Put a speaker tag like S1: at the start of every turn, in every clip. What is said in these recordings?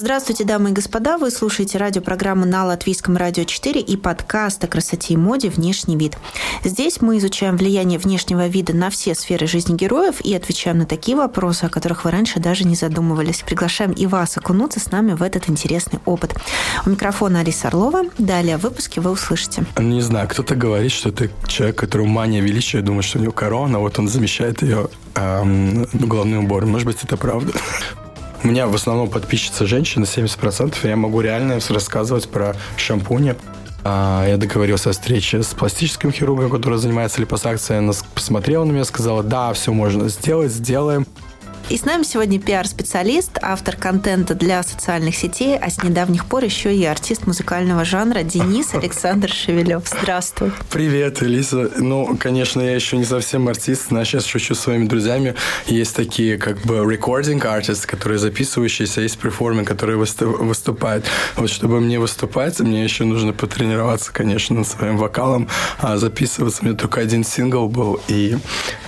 S1: Здравствуйте, дамы и господа. Вы слушаете радиопрограмму на Латвийском радио 4 и подкаст о красоте и моде «Внешний вид». Здесь мы изучаем влияние внешнего вида на все сферы жизни героев и отвечаем на такие вопросы, о которых вы раньше даже не задумывались. Приглашаем и вас окунуться с нами в этот интересный опыт. У микрофона Алиса Орлова. Далее в выпуске вы услышите.
S2: Не знаю, кто-то говорит, что ты человек, которому мания величия, думает, что у него корона, вот он замещает ее эм, головным убором. Может быть, это правда. У меня в основном подписчица женщины, 70%, и я могу реально рассказывать про шампуни. А, я договорился о встрече с пластическим хирургом, который занимается липосакцией. Она посмотрела на меня, сказала, да, все можно сделать, сделаем.
S1: И с нами сегодня пиар-специалист, автор контента для социальных сетей, а с недавних пор еще и артист музыкального жанра Денис Александр Шевелев. Здравствуй.
S2: Привет, Элиса. Ну, конечно, я еще не совсем артист, но сейчас шучу с своими друзьями. Есть такие как бы recording artists, которые записывающиеся, есть перформер, которые выступают. Вот чтобы мне выступать, мне еще нужно потренироваться, конечно, над своим вокалом. А записываться у меня только один сингл был. И,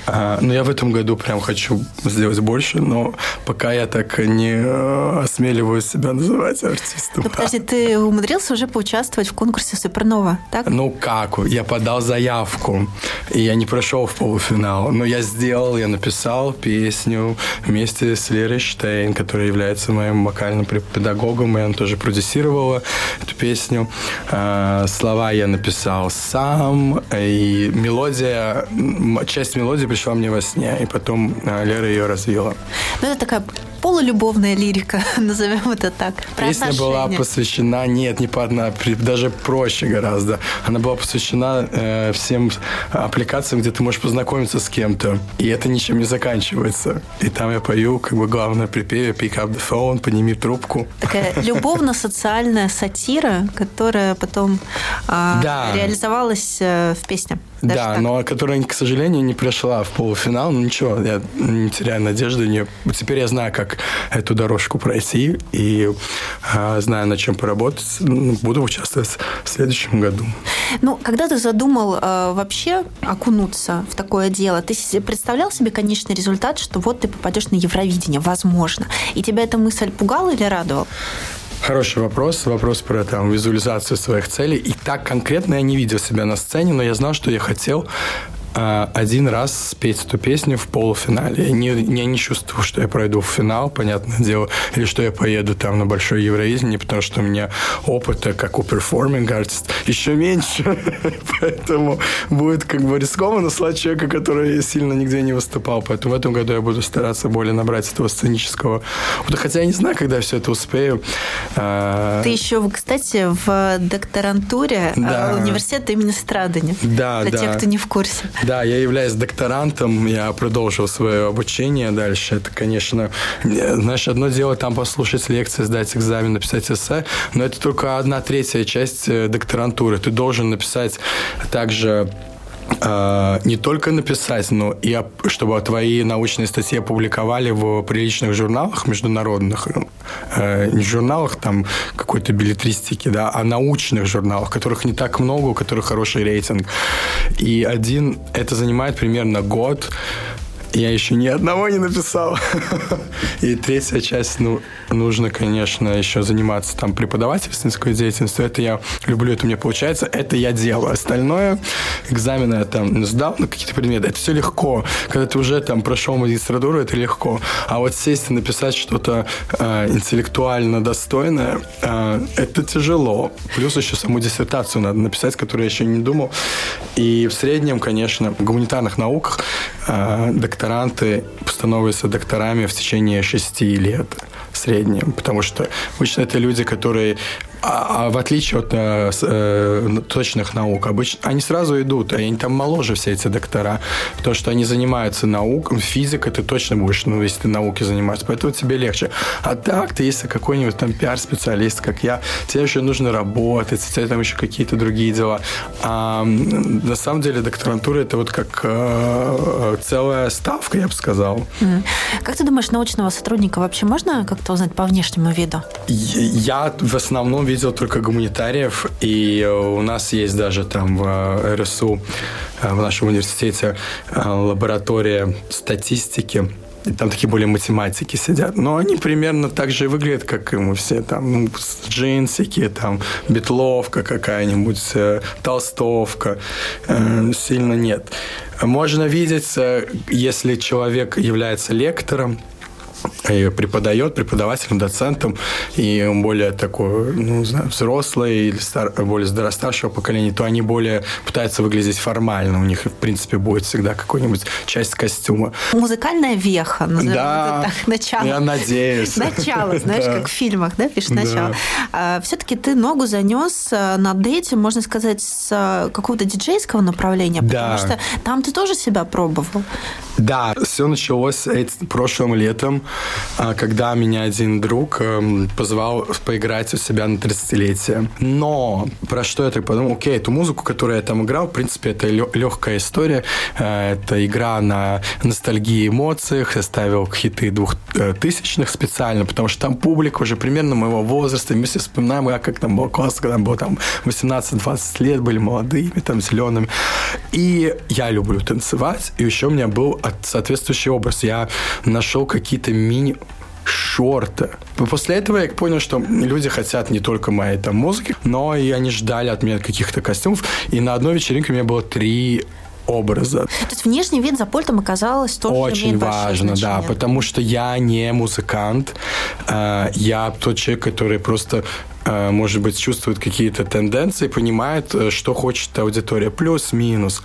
S2: а, ну, я в этом году прям хочу сделать больше больше, но пока я так не э, осмеливаюсь себя называть артистом.
S1: Ну, подожди, ты умудрился уже поучаствовать в конкурсе Супернова, так?
S2: Ну как? Я подал заявку, и я не прошел в полуфинал, но я сделал, я написал песню вместе с Лерой Штейн, которая является моим вокальным педагогом, и она тоже продюсировала эту песню. А, слова я написал сам, и мелодия, часть мелодии пришла мне во сне, и потом а, Лера ее развила.
S1: Ну, это такая полулюбовная лирика, назовем это так.
S2: Песня отношения. была посвящена, нет, не по одна, даже проще гораздо. Она была посвящена э, всем аппликациям, где ты можешь познакомиться с кем-то, и это ничем не заканчивается. И там я пою, как бы главное припеве «Pick up the phone», «Подними трубку».
S1: Такая любовно-социальная сатира, которая потом э, да. реализовалась э, в песне.
S2: Даже да, так. но которая, к сожалению, не пришла в полуфинал. Ну ничего, я не теряю надежды. Не... Теперь я знаю, как эту дорожку пройти и э, знаю, над чем поработать. Ну, буду участвовать в следующем году.
S1: Ну, когда ты задумал э, вообще окунуться в такое дело, ты представлял себе конечный результат, что вот ты попадешь на Евровидение, возможно. И тебя эта мысль пугала или радовала?
S2: Хороший вопрос. Вопрос про там, визуализацию своих целей. И так конкретно я не видел себя на сцене, но я знал, что я хотел один раз спеть эту песню в полуфинале. Я не, я не чувствую, что я пройду в финал, понятное дело, или что я поеду там на большой Евровидение, потому что у меня опыта, как у перформинг артист, еще меньше. Поэтому будет как бы рискованно слать человека, который сильно нигде не выступал. Поэтому в этом году я буду стараться более набрать этого сценического. Хотя я не знаю, когда все это успею.
S1: А, Ты еще, кстати, в докторантуре а, да. университета имени Страдани.
S2: Да,
S1: Для
S2: да.
S1: тех, кто не в курсе.
S2: Да, я являюсь докторантом, я продолжил свое обучение дальше. Это, конечно, знаешь, одно дело там послушать лекции, сдать экзамен, написать эссе, но это только одна третья часть э, докторантуры. Ты должен написать также а, не только написать, но и чтобы твои научные статьи опубликовали в приличных журналах международных, э, не журналах там какой-то билетристики, да, а научных журналах, которых не так много, у которых хороший рейтинг. И один, это занимает примерно год, я еще ни одного не написал. И третья часть, ну, нужно, конечно, еще заниматься там преподавательской деятельностью. Это я люблю, это мне получается. Это я делаю. Остальное, экзамены я там сдал на какие-то предметы. Это все легко. Когда ты уже там прошел магистратуру, это легко. А вот сесть и написать что-то э, интеллектуально достойное, э, это тяжело. Плюс еще саму диссертацию надо написать, которую я еще не думал. И в среднем, конечно, в гуманитарных науках э, докторанты становятся докторами в течение шести лет. среднем, потому что обычно это люди, которые а, а в отличие от э, э, точных наук, обычно они сразу идут, они там моложе все эти доктора, потому что они занимаются наукой, физика ты точно будешь, ну, если ты науки занимаешься, поэтому тебе легче. А так, ты если какой-нибудь там пиар-специалист, как я, тебе еще нужно работать, тебе там еще какие-то другие дела. А на самом деле докторантура это вот как э, целая ставка, я бы сказал.
S1: Как ты думаешь, научного сотрудника вообще можно как-то узнать по внешнему виду?
S2: Я в основном видел только гуманитариев, и у нас есть даже там в э, РСУ, э, в нашем университете, э, лаборатория статистики, и там такие более математики сидят. Но они примерно так же и выглядят, как и мы все. Там ну, джинсики, там бетловка какая-нибудь, э, толстовка. Э, сильно нет. Можно видеть, если человек является лектором, и преподает преподавателем, доцентом, и он более такой, ну, знаю, взрослый или стар, более старшего поколения, то они более пытаются выглядеть формально. У них, в принципе, будет всегда какой-нибудь часть костюма.
S1: Музыкальная веха, назовем
S2: да,
S1: это так, начало.
S2: Я надеюсь.
S1: Начало, знаешь, как в фильмах, да, пишешь начало. А, Все-таки ты ногу занес э, над этим, можно сказать, с э, какого-то диджейского направления, потому что там ты тоже себя пробовал.
S2: Да, все началось прошлым летом, когда меня один друг эм, позвал поиграть у себя на 30-летие. Но про что я так подумал? Окей, эту музыку, которую я там играл, в принципе, это легкая история. Э, это игра на ностальгии эмоциях. Я ставил хиты двухтысячных специально, потому что там публика уже примерно моего возраста. Мы все вспоминаем, я как там был класс, когда было там 18-20 лет, были молодыми, там зелеными. И я люблю танцевать. И еще у меня был соответствующий образ. Я нашел какие-то мини шорты. После этого я понял, что люди хотят не только моей там музыки, но и они ждали от меня каких-то костюмов. И на одной вечеринке у меня было три образа.
S1: То есть внешний вид за пультом оказалось тоже
S2: Очень важно, да, потому что я не музыкант, э, я тот человек, который просто э, может быть, чувствует какие-то тенденции, понимает, э, что хочет аудитория, плюс-минус.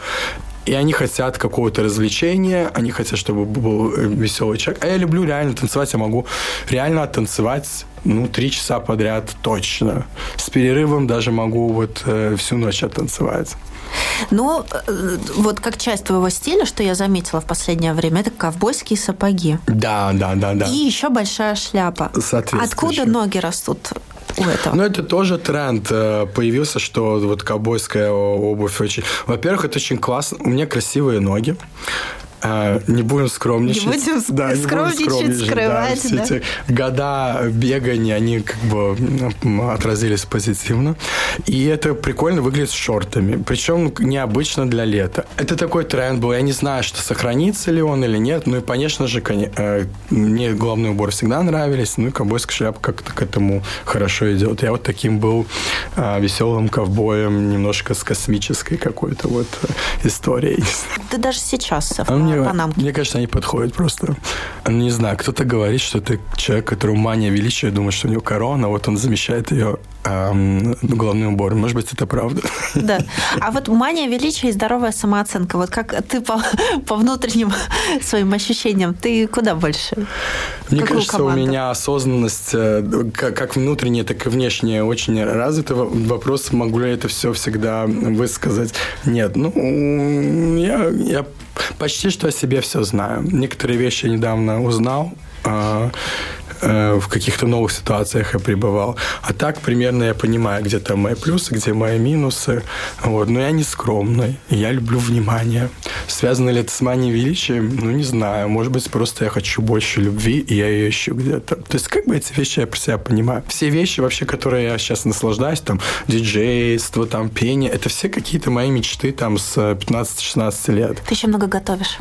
S2: И они хотят какого-то развлечения, они хотят, чтобы был э, веселый человек. А я люблю реально танцевать, я могу реально танцевать ну, три часа подряд точно. С перерывом даже могу вот э, всю ночь оттанцевать.
S1: Ну, э, вот как часть твоего стиля, что я заметила в последнее время, это ковбойские сапоги.
S2: Да, да, да, да.
S1: И еще большая шляпа. Откуда ноги растут? У этого?
S2: Ну, это тоже тренд э, появился, что вот ковбойская обувь очень... Во-первых, это очень классно. У меня красивые ноги. А, не будем скромничать.
S1: Не будем да, скромничать, не будем скромничать скрывать. Да, все да? эти
S2: года бегания, они как бы отразились позитивно. И это прикольно выглядит с шортами. Причем необычно для лета. Это такой тренд был. Я не знаю, что сохранится ли он или нет. Ну и, конечно же, э, мне головной убор всегда нравились. Ну и ковбойская шляпа как-то к этому хорошо идет. Я вот таким был а, веселым ковбоем, немножко с космической какой-то вот э, историей.
S1: Ты даже сейчас
S2: а мне, панамки. Мне кажется, они подходят просто. Не знаю, кто-то говорит, что ты человек, которому мания величия, думает, что у него корона, вот он замещает ее эм, головным убором. Может быть, это правда.
S1: Да. А вот мания величия и здоровая самооценка, вот как ты по, по внутренним своим ощущениям, ты куда больше?
S2: Мне Какую кажется, команду? у меня осознанность э, как внутренняя, так и внешняя очень развита. Вопрос, могу ли это все всегда высказать? Нет. Ну, я, почти что о себе все знаю. Некоторые вещи недавно узнал, а, Э, в каких-то новых ситуациях я пребывал. А так примерно я понимаю, где там мои плюсы, где мои минусы. Вот. Но я не скромный. Я люблю внимание. Связано ли это с манией величия? Ну, не знаю. Может быть, просто я хочу больше любви, и я ее ищу где-то. То есть, как бы эти вещи я про себя понимаю. Все вещи вообще, которые я сейчас наслаждаюсь, там, диджейство, там, пение, это все какие-то мои мечты там с 15-16 лет.
S1: Ты еще много готовишь.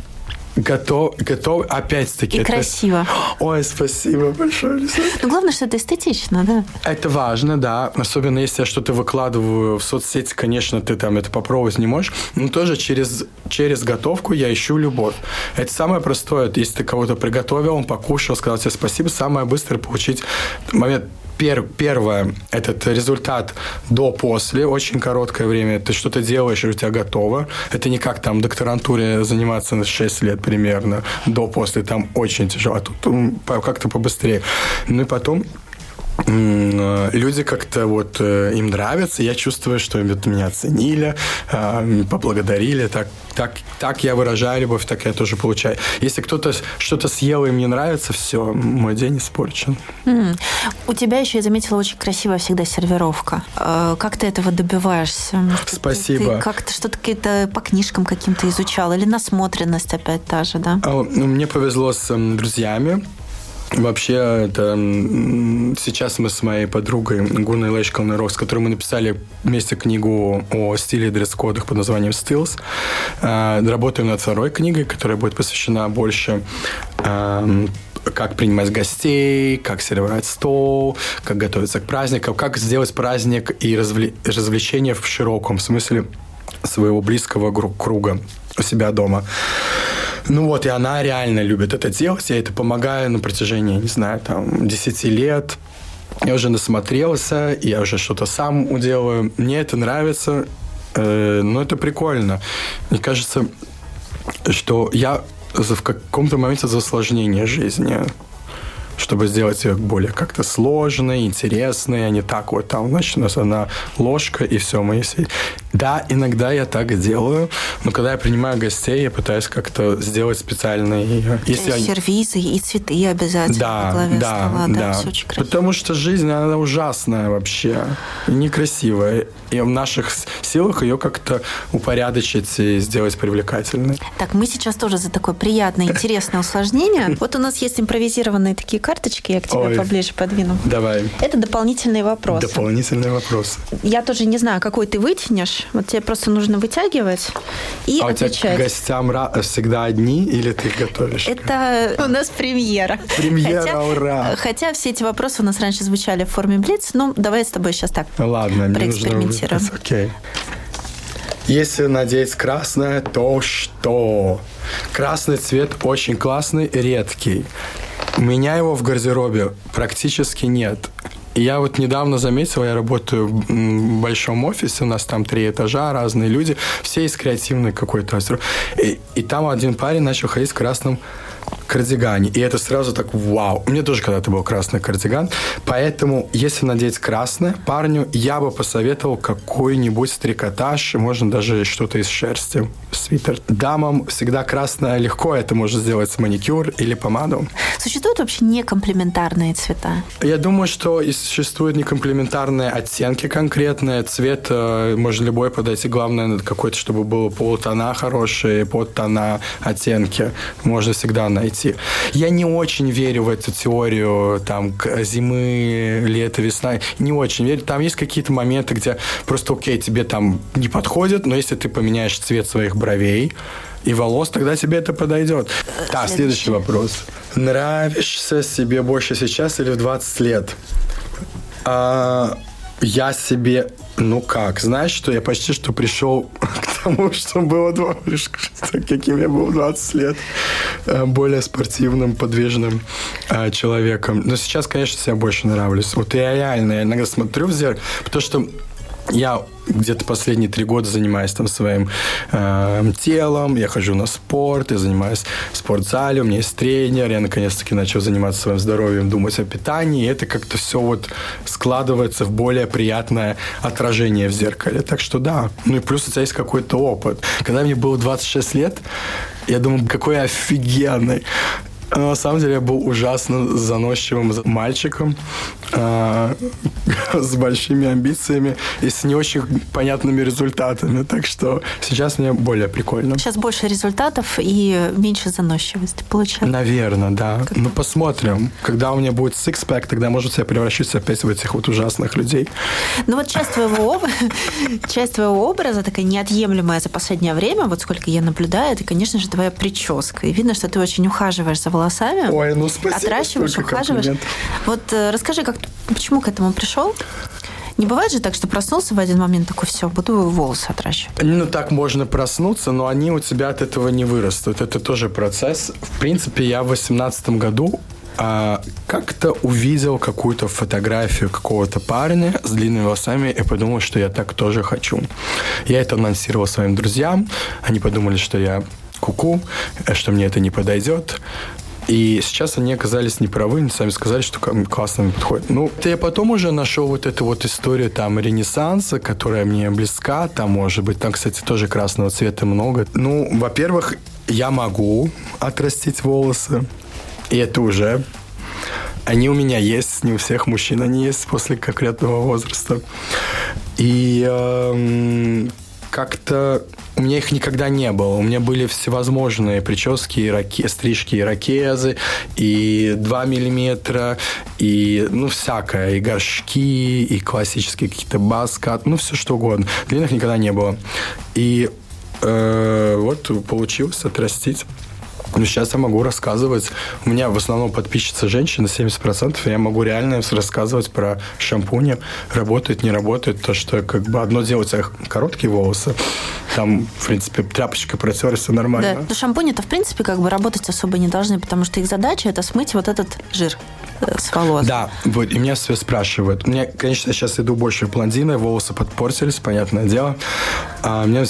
S2: Готов, готов, опять-таки.
S1: И это... красиво.
S2: Ой, спасибо большое,
S1: Лиса. Ну, главное, что это эстетично, да?
S2: Это важно, да. Особенно, если я что-то выкладываю в соцсети, конечно, ты там это попробовать не можешь. Но тоже через, через готовку я ищу любовь. Это самое простое. Если ты кого-то приготовил, он покушал, сказал тебе спасибо, самое быстрое получить момент пер, первое, этот результат до-после, очень короткое время. Ты что-то делаешь, и у тебя готово. Это не как там докторантуре заниматься на 6 лет примерно, до-после. Там очень тяжело. А тут как-то побыстрее. Ну и потом люди как-то вот э, им нравятся, я чувствую, что вот меня оценили, э, поблагодарили, так, так, так я выражаю любовь, так я тоже получаю. Если кто-то что-то съел и мне нравится, все, мой день испорчен.
S1: Mm. У тебя еще, я заметила, очень красивая всегда сервировка. Как ты этого добиваешься?
S2: Может, Спасибо.
S1: Ты как-то что-то какие-то по книжкам каким-то изучал? Или насмотренность опять та же, да?
S2: А, ну, мне повезло с друзьями, Вообще, это сейчас мы с моей подругой Гуной Лэч Колнеров, с которой мы написали вместе книгу о стиле и дресс-кодах под названием Stills. А, работаем над второй книгой, которая будет посвящена больше как принимать гостей, как сервировать стол, как готовиться к праздникам, как сделать праздник и развле- развлечение в широком смысле своего близкого круга у себя дома. Ну вот, и она реально любит это делать. Я это помогаю на протяжении, не знаю, там, 10 лет. Я уже насмотрелся, я уже что-то сам уделаю. Мне это нравится, э, но это прикольно. Мне кажется, что я в каком-то моменте за осложнение жизни чтобы сделать ее более как-то сложной, интересной, а не так вот там, значит, у нас одна ложка и все, мы есть. Да, иногда я так делаю, но когда я принимаю гостей, я пытаюсь как-то сделать специальный...
S1: Если я... Сервизы и цветы обязательно
S2: да, главе да, стола. Да, да. Потому что жизнь, она ужасная вообще, некрасивая. И в наших силах ее как-то упорядочить и сделать привлекательной.
S1: Так, мы сейчас тоже за такое приятное, интересное усложнение. Вот у нас есть импровизированные такие карточки, я к тебе Ой, поближе подвину.
S2: Давай.
S1: Это дополнительные вопросы.
S2: Дополнительные вопросы.
S1: Я тоже не знаю, какой ты вытянешь. Вот тебе просто нужно вытягивать и
S2: а
S1: отвечать. у тебя
S2: гостям всегда одни или ты их готовишь?
S1: Это у нас премьера.
S2: Премьера, хотя, ура!
S1: Хотя все эти вопросы у нас раньше звучали в форме блиц, ну, давай с тобой сейчас так
S2: Ладно, проэкспериментируем. Окей. Если надеть красное, то что? Красный цвет очень классный, редкий. У меня его в гардеробе практически нет. И я вот недавно заметил, я работаю в большом офисе, у нас там три этажа, разные люди, все из креативной какой-то. И, и там один парень начал ходить с красным кардигане. И это сразу так вау. У меня тоже когда-то был красный кардиган. Поэтому, если надеть красное парню, я бы посоветовал какой-нибудь трикотаж, можно даже что-то из шерсти, свитер. Дамам всегда красное легко, это можно сделать с маникюр или помаду.
S1: Существуют вообще некомплементарные цвета?
S2: Я думаю, что и существуют некомплементарные оттенки конкретные. Цвет э, можно любой подойти. Главное, какой-то, чтобы было полутона хорошие, подтона, оттенки. Можно всегда найти. Я не очень верю в эту теорию там зимы, лета, весна. Не очень верю. Там есть какие-то моменты, где просто окей, тебе там не подходит, но если ты поменяешь цвет своих бровей, и волос, тогда тебе это подойдет. Так, следующий вопрос. Нравишься себе больше сейчас или в 20 лет? А, я себе, ну как, знаешь, что я почти что пришел к тому, что было, два, каким я был 20 лет, э, более спортивным, подвижным э, человеком. Но сейчас, конечно, себе больше нравлюсь. Вот я реально, я иногда смотрю в зеркало, потому что я где-то последние три года занимаюсь там своим э, телом, я хожу на спорт, я занимаюсь в спортзале, у меня есть тренер, я наконец-таки начал заниматься своим здоровьем, думать о питании, и это как-то все вот складывается в более приятное отражение в зеркале. Так что да, ну и плюс у тебя есть какой-то опыт. Когда мне было 26 лет, я думал, какой офигенный. Но на самом деле я был ужасно заносчивым мальчиком э, с большими амбициями и с не очень понятными результатами. Так что сейчас мне более прикольно.
S1: Сейчас больше результатов и меньше заносчивости получается.
S2: Наверное, да. Как... Ну, посмотрим. Когда у меня будет сикспэк, тогда, может, я превращусь опять в этих вот ужасных людей.
S1: Ну, вот часть твоего, часть твоего образа, такая неотъемлемая за последнее время, вот сколько я наблюдаю, это, конечно же, твоя прическа. И видно, что ты очень ухаживаешь за волосами.
S2: Ой, ну спасибо.
S1: Отращиваешь, ухаживаешь. Комплимент. Вот э, расскажи, как, почему к этому пришел? Не бывает же так, что проснулся в один момент такой, все, буду волосы отращивать.
S2: Ну, так можно проснуться, но они у тебя от этого не вырастут. Это тоже процесс. В принципе, я в восемнадцатом году а, как-то увидел какую-то фотографию какого-то парня с длинными волосами и подумал, что я так тоже хочу. Я это анонсировал своим друзьям. Они подумали, что я куку, что мне это не подойдет. И сейчас они оказались неправы, они сами сказали, что классно подходит. Ну, это я потом уже нашел вот эту вот историю там Ренессанса, которая мне близка, там, может быть, там, кстати, тоже красного цвета много. Ну, во-первых, я могу отрастить волосы, и это уже они у меня есть, не у всех мужчин они есть после конкретного возраста. И э, как-то у меня их никогда не было. У меня были всевозможные прически, ираке, стрижки ирокезы, и 2 миллиметра, и, ну, всякое. И горшки, и классические какие-то баскат, ну, все что угодно. Длинных никогда не было. И э, вот получилось отрастить. Ну, сейчас я могу рассказывать. У меня в основном подписчица женщина, 70%. Я могу реально рассказывать про шампуни. Работает, не работает. То, что как бы одно дело у тебя короткие волосы. Там, в принципе, тряпочкой протер, все нормально.
S1: Да, но шампуни-то, в принципе, как бы работать особо не должны, потому что их задача – это смыть вот этот жир э, с волос.
S2: Да, вот, и меня все спрашивают. Меня, конечно, сейчас иду больше блондины, волосы подпортились, понятное дело. А меня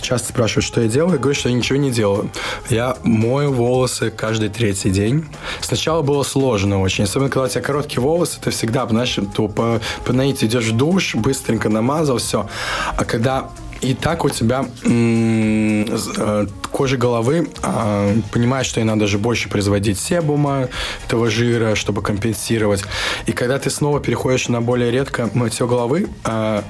S2: часто спрашивают, что я делаю. Я говорю, что я ничего не делаю. Я мою волосы каждый третий день. Сначала было сложно очень. Особенно, когда у тебя короткие волосы, ты всегда, знаешь, то по, по наитию идешь в душ, быстренько намазал, все. А когда и так у тебя э, кожа головы э, понимает, что ей надо же больше производить себума, этого жира, чтобы компенсировать. И когда ты снова переходишь на более редко мытье головы, э,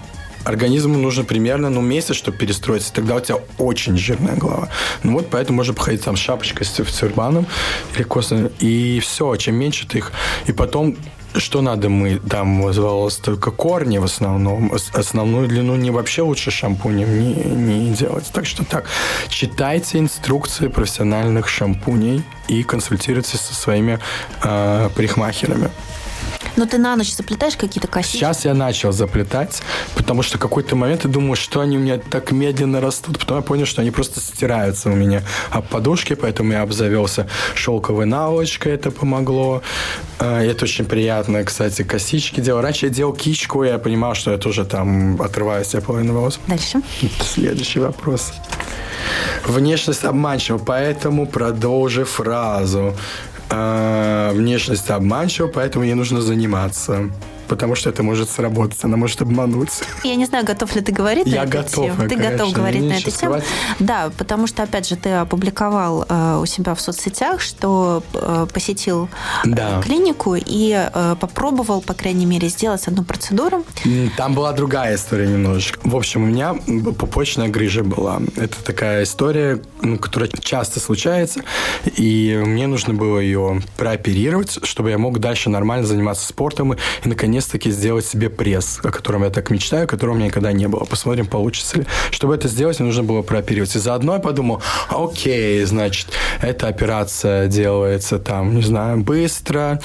S2: организму нужно примерно ну, месяц, чтобы перестроиться. Тогда у тебя очень жирная голова. Ну вот поэтому можно походить там с шапочкой, с, тюрбаном или косно. И все, чем меньше ты их... И потом что надо мы там волос только корни в основном. Основную длину не вообще лучше шампунем не, не делать. Так что так, читайте инструкции профессиональных шампуней и консультируйтесь со своими э, парикмахерами.
S1: Но ты на ночь заплетаешь какие-то косички?
S2: Сейчас я начал заплетать, потому что какой-то момент я думал, что они у меня так медленно растут. Потом я понял, что они просто стираются у меня об подушке, поэтому я обзавелся шелковой наволочкой, это помогло. А, это очень приятно, кстати, косички делал. Раньше я делал кичку, я понимал, что я тоже там отрываю себе половину волос.
S1: Дальше.
S2: Следующий вопрос. Внешность обманчива, поэтому продолжи фразу внешность обманчива, поэтому ей нужно заниматься потому что это может сработать, она может обмануть.
S1: Я не знаю, готов ли ты говорить
S2: Я
S1: на
S2: готов,
S1: эту тему. Ты
S2: конечно,
S1: готов говорить на эту тему? Да, потому что, опять же, ты опубликовал э, у себя в соцсетях, что э, посетил э, да. клинику и э, попробовал, по крайней мере, сделать одну процедуру.
S2: Там была другая история немножечко. В общем, у меня пупочная грыжа была. Это такая история, ну, которая часто случается, и мне нужно было ее прооперировать, чтобы я мог дальше нормально заниматься спортом и, наконец, наконец-таки сделать себе пресс, о котором я так мечтаю, которого у меня никогда не было. Посмотрим, получится ли. Чтобы это сделать, мне нужно было прооперировать. И заодно я подумал, окей, значит, эта операция делается там, не знаю, быстро,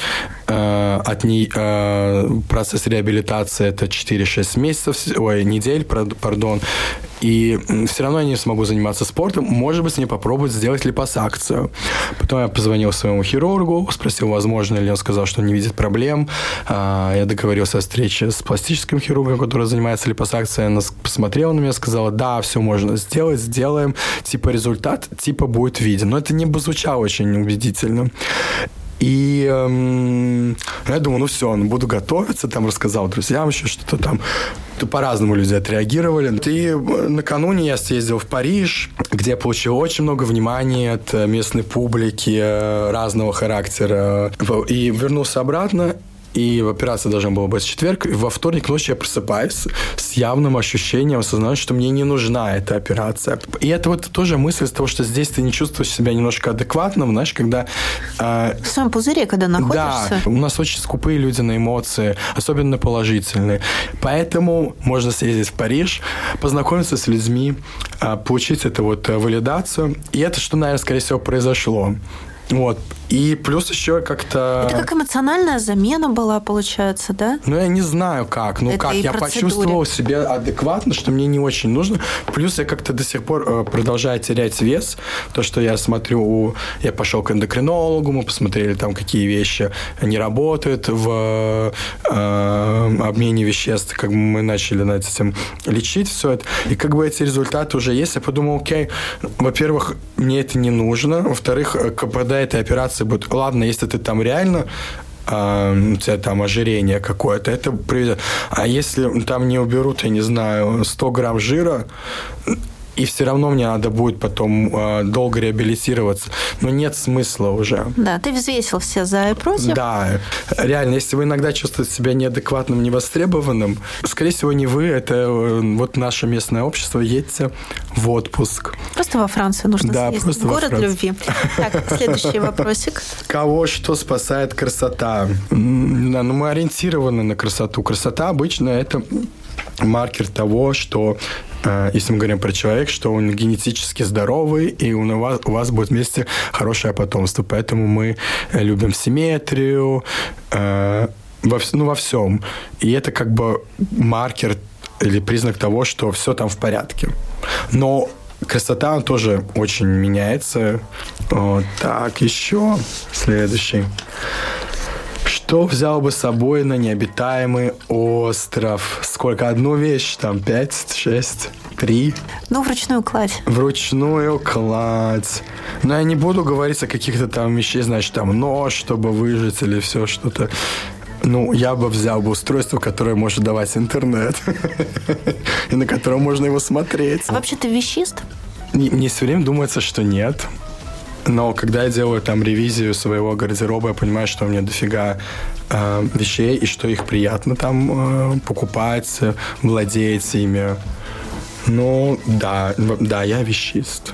S2: э, от ней э, процесс реабилитации это 4-6 месяцев, ой, недель, пардон, и все равно я не смогу заниматься спортом. Может быть, мне попробовать сделать липосакцию. Потом я позвонил своему хирургу, спросил, возможно ли, он сказал, что не видит проблем. А, я договорился о встрече с пластическим хирургом, который занимается липосакцией. Она посмотрела на меня, сказала, да, все можно сделать, сделаем. Типа результат, типа будет виден. Но это не бы звучало очень убедительно. И эм, я думаю, ну все, ну, буду готовиться, там рассказал друзьям еще что-то там. По-разному люди отреагировали. И э, накануне я съездил в Париж, где я получил очень много внимания от э, местной публики э, разного характера. И вернулся обратно, и операция должна была быть в четверг, и во вторник ночью я просыпаюсь с явным ощущением, осознания, что мне не нужна эта операция. И это вот тоже мысль из того, что здесь ты не чувствуешь себя немножко адекватным, знаешь, когда...
S1: Э, в своем пузыре, когда находишься.
S2: Да, у нас очень скупые люди на эмоции, особенно положительные. Поэтому можно съездить в Париж, познакомиться с людьми, э, получить эту вот валидацию. И это что, наверное, скорее всего, произошло. Вот. И плюс еще как-то...
S1: Это как эмоциональная замена была, получается, да?
S2: Ну, я не знаю как. Ну,
S1: Это
S2: как? Я
S1: процедуре.
S2: почувствовал себя адекватно, что мне не очень нужно. Плюс я как-то до сих пор э, продолжаю терять вес. То, что я смотрю, у- я пошел к эндокринологу, мы посмотрели там, какие вещи не работают в э, обмене веществ. Как бы мы начали над этим лечить все это. И как бы эти результаты уже есть. Я подумал, окей, во-первых, мне это не нужно. Во-вторых, э, КПД этой операции будет... Ладно, если ты там реально а, у тебя там ожирение какое-то, это приведет. А если там не уберут, я не знаю, 100 грамм жира, и все равно мне надо будет потом а, долго реабилитироваться, но нет смысла уже.
S1: Да, ты взвесил все за и против.
S2: Да, реально, если вы иногда чувствуете себя неадекватным, невостребованным, скорее всего, не вы, это э, вот наше местное общество, едьте в отпуск.
S1: Просто во Францию нужно
S2: Да,
S1: съездить.
S2: просто во
S1: Город
S2: Францию.
S1: любви. Так, следующий вопросик.
S2: Кого что спасает красота? Да, ну мы ориентированы на красоту. Красота обычно это маркер того, что, э, если мы говорим про человека, что он генетически здоровый, и у вас, у вас будет вместе хорошее потомство. Поэтому мы э, любим симметрию, э, во, ну, во всем. И это как бы маркер или признак того, что все там в порядке. Но красота тоже очень меняется. Вот так, еще следующий. Что взял бы с собой на необитаемый остров? Сколько? Одну вещь? Там пять, шесть, три?
S1: Ну, вручную кладь.
S2: Вручную кладь. Но я не буду говорить о каких-то там вещей, значит, там нож, чтобы выжить или все что-то. Ну, я бы взял бы устройство, которое может давать интернет. И на котором можно его смотреть.
S1: А вообще ты вещист?
S2: Не- Мне все время думается, что нет. Но когда я делаю там ревизию своего гардероба, я понимаю, что у меня дофига э, вещей, и что их приятно там э, покупать, э, владеть ими. Ну, да, да, я вещист.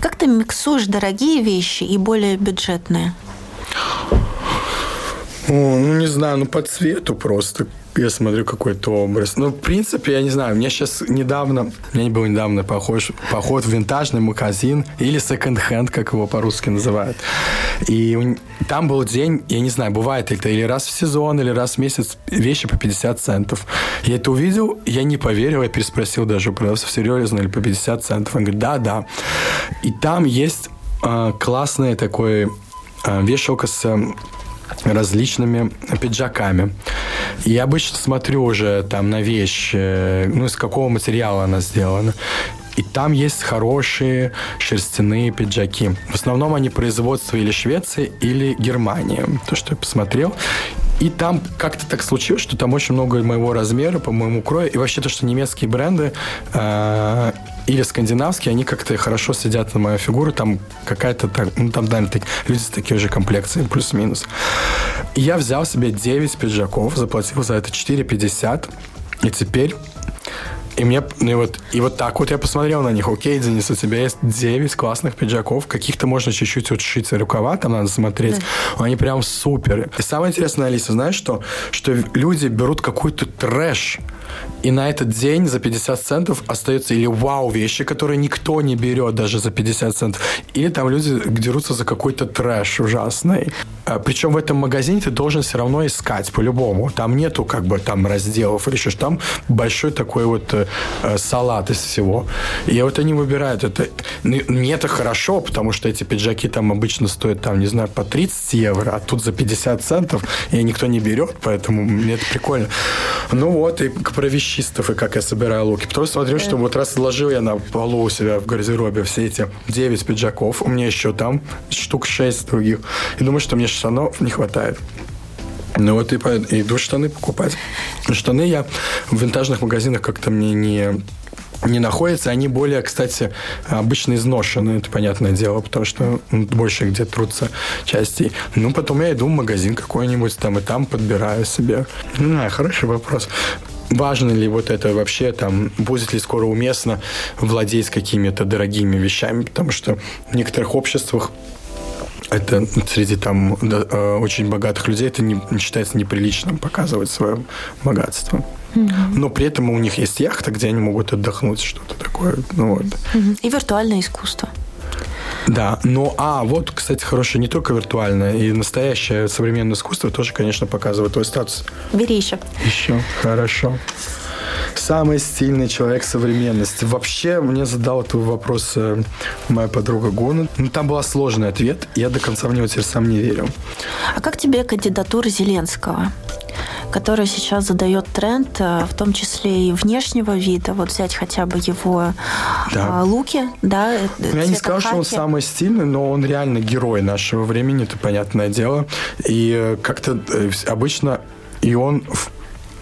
S1: Как ты миксуешь дорогие вещи и более бюджетные?
S2: О, ну, не знаю, ну, по цвету просто. Я смотрю какой-то образ. Ну, в принципе, я не знаю. Меня сейчас недавно, у меня был недавно похож, поход в винтажный магазин или секонд-хенд, как его по-русски называют. И там был день, я не знаю, бывает это или раз в сезон, или раз в месяц, вещи по 50 центов. Я это увидел, я не поверил, я переспросил даже у продавцов, серьезно, или по 50 центов. Он говорит, да, да. И там есть а, классная такой а, вешалка с а, различными пиджаками. Я обычно смотрю уже там на вещь, э, ну, из какого материала она сделана. И там есть хорошие шерстяные пиджаки. В основном они производства или Швеции, или Германии. То, что я посмотрел. И там как-то так случилось, что там очень много моего размера, по моему крою. И вообще то, что немецкие бренды э, или скандинавские, они как-то хорошо сидят на мою фигуру. Там какая-то так, ну там, так- люди с такой же комплекцией, плюс-минус. И я взял себе 9 пиджаков, заплатил за это 4,50. И теперь и мне, ну и вот, и вот так вот я посмотрел на них. Окей, Денис, у тебя есть 9 классных пиджаков. Каких-то можно чуть-чуть вот шить рукава, там надо смотреть. Они прям супер. И самое интересное, Алиса, знаешь что? Что люди берут какой-то трэш, и на этот день за 50 центов остаются или вау вещи, которые никто не берет даже за 50 центов, или там люди дерутся за какой-то трэш ужасный. А, Причем в этом магазине ты должен все равно искать по-любому. Там нету как бы там разделов или еще что. Там большой такой вот э, э, салат из всего. И вот они выбирают это. Ну, Мне это хорошо, потому что эти пиджаки там обычно стоят там, не знаю, по 30 евро, а тут за 50 центов, и никто не берет, поэтому мне это прикольно. Ну вот, и про вещистов, и как я собираю луки. Потом смотрю, что вот раз сложил я на полу у себя в гардеробе все эти 9 пиджаков, у меня еще там штук 6 других. И думаю, что мне штанов не хватает. Ну вот и иду штаны покупать. Штаны я в винтажных магазинах как-то мне не не находятся. Они более, кстати, обычно изношены, это понятное дело, потому что ну, больше где трутся части. Ну, потом я иду в магазин какой-нибудь там и там подбираю себе. Не знаю, хороший вопрос. Важно ли вот это вообще, там, будет ли скоро уместно владеть какими-то дорогими вещами, потому что в некоторых обществах это среди там да, э, очень богатых людей это не, считается неприличным показывать свое богатство. Но при этом у них есть яхта, где они могут отдохнуть, что-то такое. Ну, вот.
S1: И виртуальное искусство.
S2: Да, ну, а, вот, кстати, хорошее не только виртуальное, и настоящее современное искусство тоже, конечно, показывает твой статус.
S1: Бери еще.
S2: Еще, хорошо. Самый стильный человек современности. Вообще, мне задал этот вопрос э, моя подруга Гона. Ну, там был сложный ответ, я до конца в него теперь сам не верю.
S1: А как тебе кандидатура Зеленского? который сейчас задает тренд, э, в том числе и внешнего вида. Вот взять хотя бы его да. луки, да. Э,
S2: ну, я не скажу, что он самый стильный, но он реально герой нашего времени, это понятное дело. И как-то обычно и он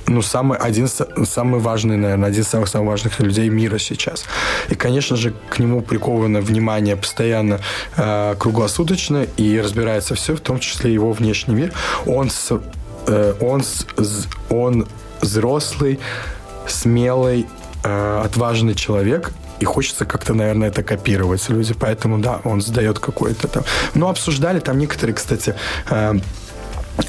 S2: ну, самый, один, самый важный, наверное, один из самых, самых важных людей мира сейчас. И, конечно же, к нему приковано внимание постоянно э, круглосуточно, и разбирается все, в том числе его внешний мир. Он, с, э, он, с, он взрослый, смелый, э, отважный человек, и хочется как-то, наверное, это копировать люди. Поэтому, да, он задает какой-то там... Ну, обсуждали там некоторые, кстати, э,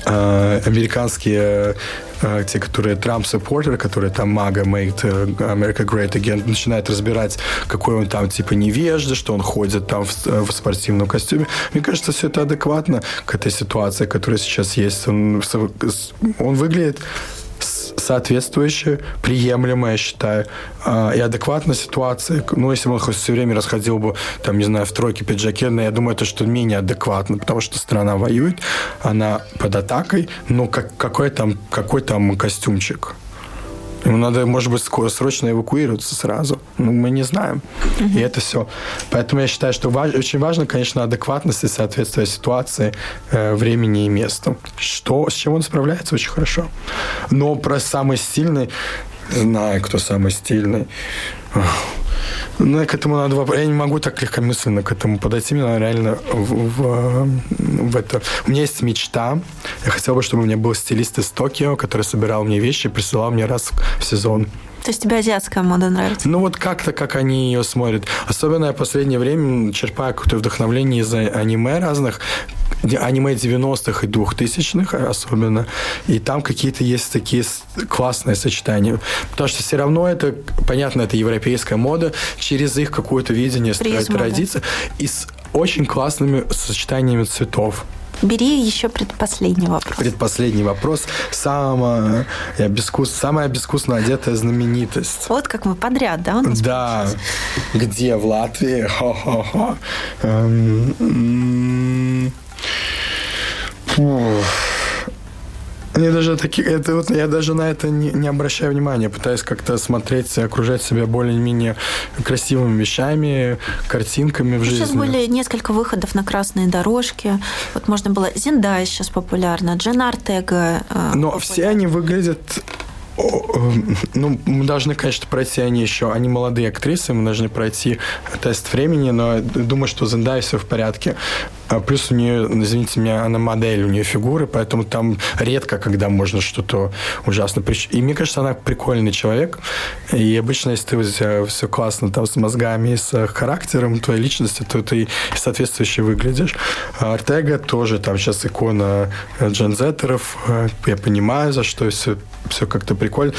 S2: э, американские Э, те, которые Трамп-саппортеры, которые там мага Make America Great Again, начинают разбирать, какой он там типа невежда, что он ходит там в, в спортивном костюме. Мне кажется, все это адекватно к этой ситуации, которая сейчас есть. Он, он выглядит соответствующая, приемлемая, я считаю, а, и адекватная ситуация. Ну, если бы он хоть все время расходил бы, там, не знаю, в тройке пиджаке, но я думаю, это что менее адекватно, потому что страна воюет, она под атакой, но как, какой, там, какой там костюмчик? Ему надо, может быть, срочно эвакуироваться сразу. Ну, мы не знаем. Uh-huh. И это все. Поэтому я считаю, что важ, очень важно, конечно, адекватность и соответствие ситуации, э, времени и месту. Что, с чем он справляется очень хорошо. Но про самый стильный, знаю, кто самый стильный. Ну, к этому надо... Я не могу так легкомысленно к этому подойти. Мне надо реально в, в, в это... У меня есть мечта. Я хотел бы, чтобы у меня был стилист из Токио, который собирал мне вещи и присылал мне раз в сезон.
S1: То есть тебе азиатская мода нравится?
S2: Ну, вот как-то, как они ее смотрят. Особенно я в последнее время черпаю какое-то вдохновление из аниме разных, аниме 90-х и 2000-х особенно. И там какие-то есть такие классные сочетания. Потому что все равно это, понятно, это европейская мода, через их какое-то видение строить традиции. И с очень классными сочетаниями цветов.
S1: Бери еще предпоследний вопрос.
S2: Предпоследний вопрос. Самая, безвкус, самая безвкусно одетая знаменитость.
S1: Вот как мы подряд, да?
S2: да. Получилось? Где? В Латвии? Хо-хо-хо. Эм, мне даже такие, это вот я даже на это не, не обращаю внимания, пытаюсь как-то смотреть, окружать себя более-менее красивыми вещами, картинками в жизни.
S1: Сейчас были несколько выходов на красные дорожки. Вот можно было Зиндая сейчас популярна, Джен Артега.
S2: Э, Но популярна. все они выглядят ну, мы должны, конечно, пройти они еще, они молодые актрисы, мы должны пройти тест времени, но думаю, что Зендая все в порядке. А плюс у нее, извините меня, она модель, у нее фигуры, поэтому там редко, когда можно что-то ужасно... И мне кажется, она прикольный человек. И обычно, если ты все, все классно там с мозгами с характером твоей личности, то ты соответствующе выглядишь. Артега тоже там сейчас икона джензетеров. Я понимаю, за что все, все как-то прикольно.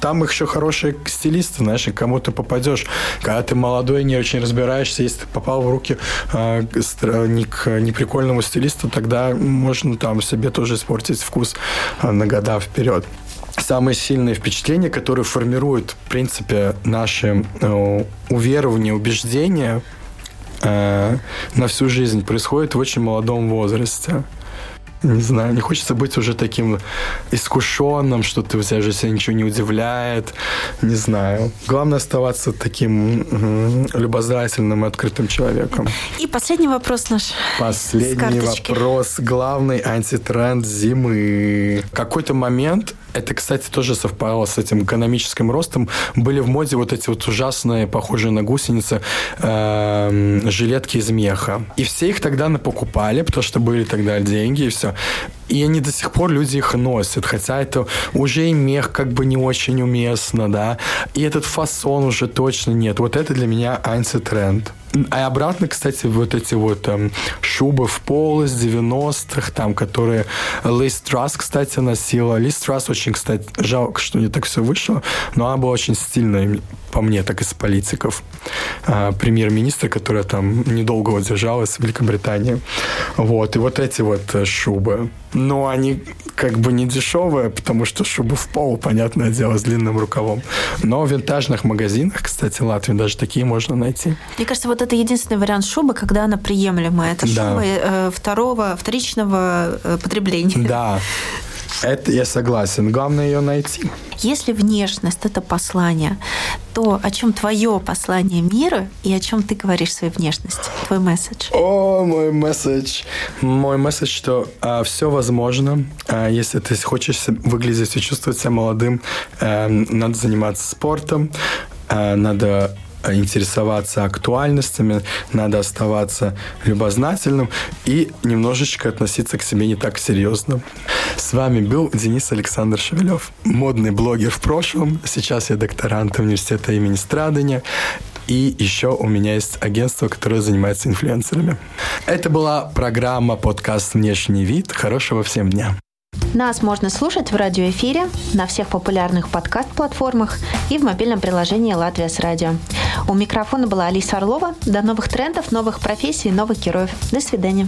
S2: Там их еще хорошие стилисты, знаешь, и кому ты попадешь. Когда ты молодой, не очень разбираешься, если ты попал в руки а, не к неприкольному стилисту, тогда можно там себе тоже испортить вкус а, на года вперед самые сильные впечатления, которые формируют, в принципе, наши э, уверования, убеждения э, на всю жизнь, происходит в очень молодом возрасте не знаю, не хочется быть уже таким искушенным, что ты тебя же себя ничего не удивляет. Не знаю. Главное оставаться таким любознательным и открытым человеком.
S1: И последний вопрос наш.
S2: Последний вопрос. Главный антитренд зимы. В какой-то момент это, кстати, тоже совпало с этим экономическим ростом. Были в моде вот эти вот ужасные, похожие на гусеницы, э, жилетки из меха. И все их тогда покупали, потому что были тогда деньги, и все. И они до сих пор, люди их носят, хотя это уже и мех как бы не очень уместно, да, и этот фасон уже точно нет. Вот это для меня антитренд. А обратно, кстати, вот эти вот там, шубы в пол из 90-х, там, которые Лиз Трасс, кстати, носила. Лиз Трасс очень, кстати, жалко, что не так все вышло, но она была очень стильная, по мне, так из политиков. А, премьер-министр, которая там недолго вот держалась в Великобритании. Вот, и вот эти вот э, шубы. Но они как бы не дешевые, потому что шубы в пол, понятное дело, с длинным рукавом. Но в винтажных магазинах, кстати, Латвии даже такие можно найти.
S1: Мне кажется, вот это единственный вариант шубы, когда она приемлемая. Это да. шуба э, второго, вторичного э, потребления.
S2: Да. Это я согласен. Главное ее найти.
S1: Если внешность это послание, то о чем твое послание мира и о чем ты говоришь своей внешности, твой месседж?
S2: О, мой месседж. Мой месседж, что а, все возможно. А, если ты хочешь выглядеть и чувствовать себя молодым, а, надо заниматься спортом, а, надо интересоваться актуальностями, надо оставаться любознательным и немножечко относиться к себе не так серьезно. С вами был Денис Александр Шевелев, модный блогер в прошлом. Сейчас я докторант университета имени Страдания. И еще у меня есть агентство, которое занимается инфлюенсерами. Это была программа подкаст «Внешний вид». Хорошего всем дня.
S1: Нас можно слушать в радиоэфире, на всех популярных подкаст-платформах и в мобильном приложении «Латвия с радио». У микрофона была Алиса Орлова. До новых трендов, новых профессий, новых героев. До свидания.